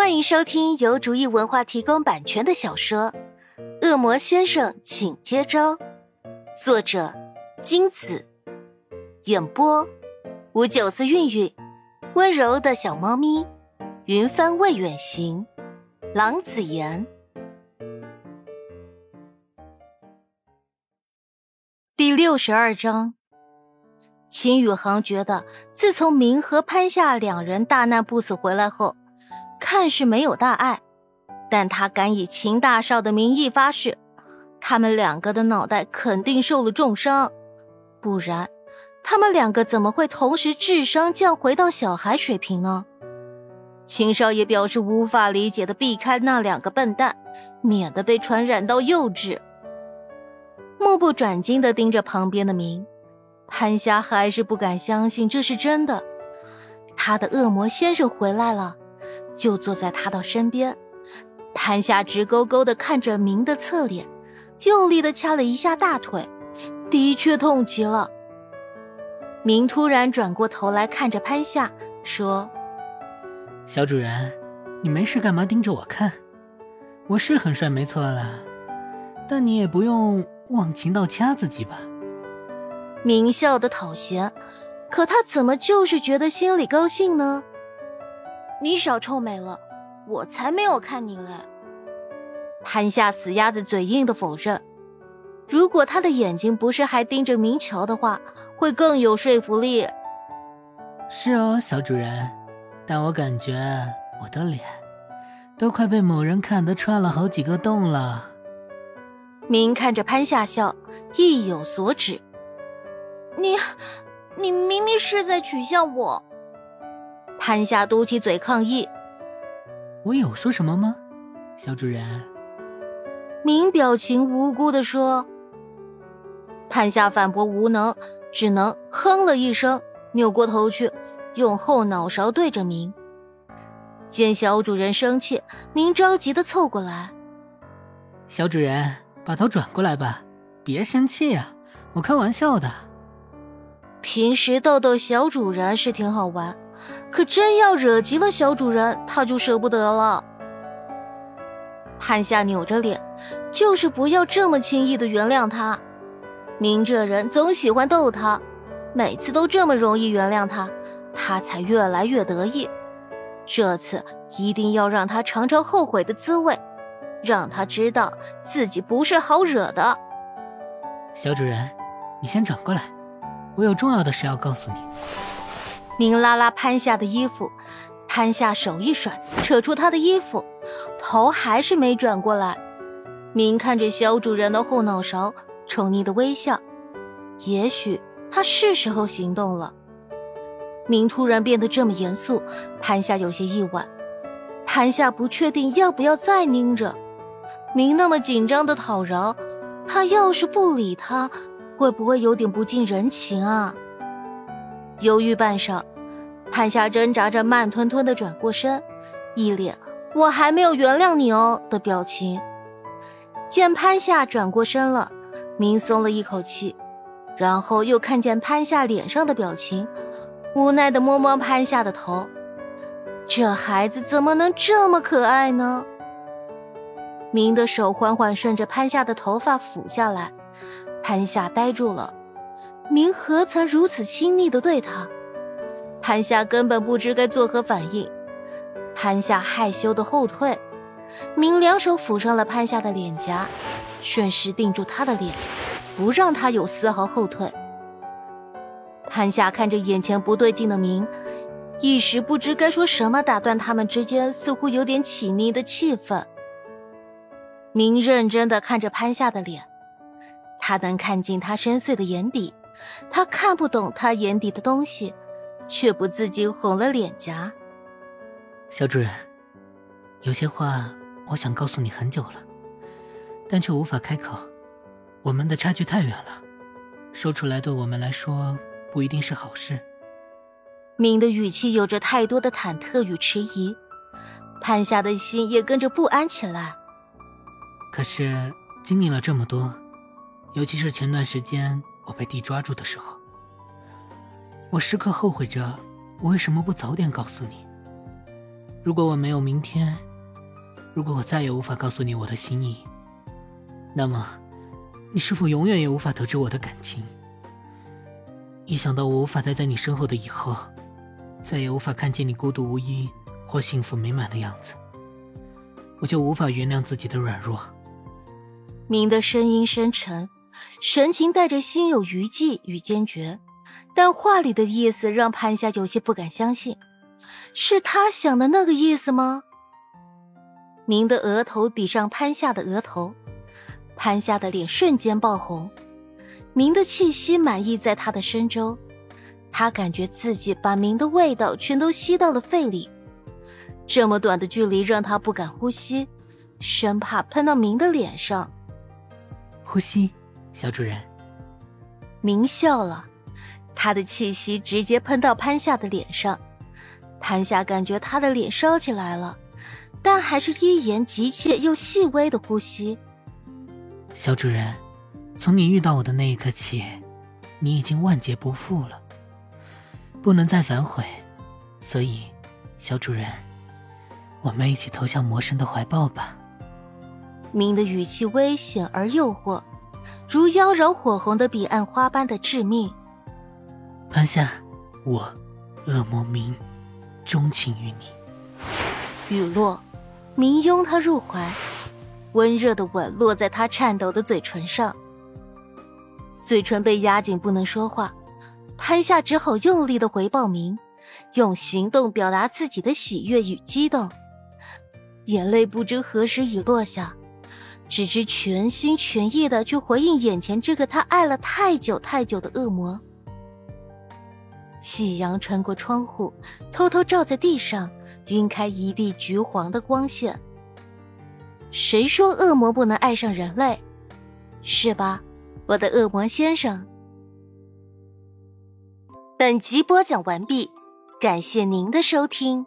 欢迎收听由竹意文化提供版权的小说《恶魔先生，请接招》，作者金子，演播吴九思、韵韵，温柔的小猫咪，云帆未远行，郎子言。第六十二章，秦宇航觉得，自从明和潘夏两人大难不死回来后。看是没有大碍，但他敢以秦大少的名义发誓，他们两个的脑袋肯定受了重伤，不然，他们两个怎么会同时智商降回到小孩水平呢？秦少爷表示无法理解的避开那两个笨蛋，免得被传染到幼稚。目不转睛的盯着旁边的明，潘霞还是不敢相信这是真的，他的恶魔先生回来了。就坐在他的身边，潘夏直勾勾的看着明的侧脸，用力的掐了一下大腿，的确痛极了。明突然转过头来看着潘夏，说：“小主人，你没事干嘛盯着我看？我是很帅，没错啦，但你也不用忘情到掐自己吧。”明笑的讨嫌，可他怎么就是觉得心里高兴呢？你少臭美了，我才没有看你嘞！潘夏死鸭子嘴硬的否认。如果他的眼睛不是还盯着明桥的话，会更有说服力。是哦，小主人，但我感觉我的脸都快被某人看得穿了好几个洞了。明看着潘夏笑，意有所指。你，你明明是在取笑我。潘夏嘟起嘴抗议：“我有说什么吗，小主人？”明表情无辜的说。潘夏反驳无能，只能哼了一声，扭过头去，用后脑勺对着明。见小主人生气，明着急的凑过来：“小主人，把头转过来吧，别生气呀，我开玩笑的。平时逗逗小主人是挺好玩。”可真要惹急了小主人，他就舍不得了。潘夏扭着脸，就是不要这么轻易的原谅他。明这人总喜欢逗他，每次都这么容易原谅他，他才越来越得意。这次一定要让他尝尝后悔的滋味，让他知道自己不是好惹的。小主人，你先转过来，我有重要的事要告诉你。明拉拉潘夏的衣服，潘夏手一甩，扯出他的衣服，头还是没转过来。明看着小主人的后脑勺，宠溺的微笑。也许他是时候行动了。明突然变得这么严肃，潘夏有些意外。潘夏不确定要不要再拧着。明那么紧张的讨饶，他要是不理他，会不会有点不近人情啊？犹豫半晌。潘夏挣扎着，慢吞吞的转过身，一脸“我还没有原谅你哦”的表情。见潘夏转过身了，明松了一口气，然后又看见潘夏脸上的表情，无奈的摸摸潘夏的头。这孩子怎么能这么可爱呢？明的手缓缓顺着潘夏的头发抚下来，潘夏呆住了。明何曾如此亲昵的对他？潘夏根本不知该作何反应，潘夏害羞的后退，明两手抚上了潘夏的脸颊，顺势定住他的脸，不让他有丝毫后退。潘夏看着眼前不对劲的明，一时不知该说什么打断他们之间似乎有点起腻的气氛。明认真的看着潘夏的脸，他能看进他深邃的眼底，他看不懂他眼底的东西。却不自禁红了脸颊。小主人，有些话我想告诉你很久了，但却无法开口。我们的差距太远了，说出来对我们来说不一定是好事。明的语气有着太多的忐忑与迟疑，潘夏的心也跟着不安起来。可是经历了这么多，尤其是前段时间我被地抓住的时候。我时刻后悔着，我为什么不早点告诉你？如果我没有明天，如果我再也无法告诉你我的心意，那么，你是否永远也无法得知我的感情？一想到我无法待在你身后的以后，再也无法看见你孤独无依或幸福美满的样子，我就无法原谅自己的软弱。明的声音深沉，神情带着心有余悸与坚决，但话里的意思让潘夏有些不敢相信，是他想的那个意思吗？明的额头抵上潘夏的额头，潘夏的脸瞬间爆红。明的气息满溢在他的身周，他感觉自己把明的味道全都吸到了肺里。这么短的距离让他不敢呼吸，生怕喷到明的脸上。呼吸，小主人。明笑了，他的气息直接喷到潘夏的脸上。潘夏感觉他的脸烧起来了。但还是一言急切又细微的呼吸。小主人，从你遇到我的那一刻起，你已经万劫不复了，不能再反悔。所以，小主人，我们一起投向魔神的怀抱吧。明的语气危险而诱惑，如妖娆火红的彼岸花般的致命。潘夏，我，恶魔明，钟情于你。雨落。明拥他入怀，温热的吻落在他颤抖的嘴唇上，嘴唇被压紧，不能说话。潘夏只好用力的回报明，用行动表达自己的喜悦与激动。眼泪不知何时已落下，只知全心全意的去回应眼前这个他爱了太久太久的恶魔。夕阳穿过窗户，偷偷照在地上。晕开一地橘黄的光线。谁说恶魔不能爱上人类？是吧，我的恶魔先生？本集播讲完毕，感谢您的收听。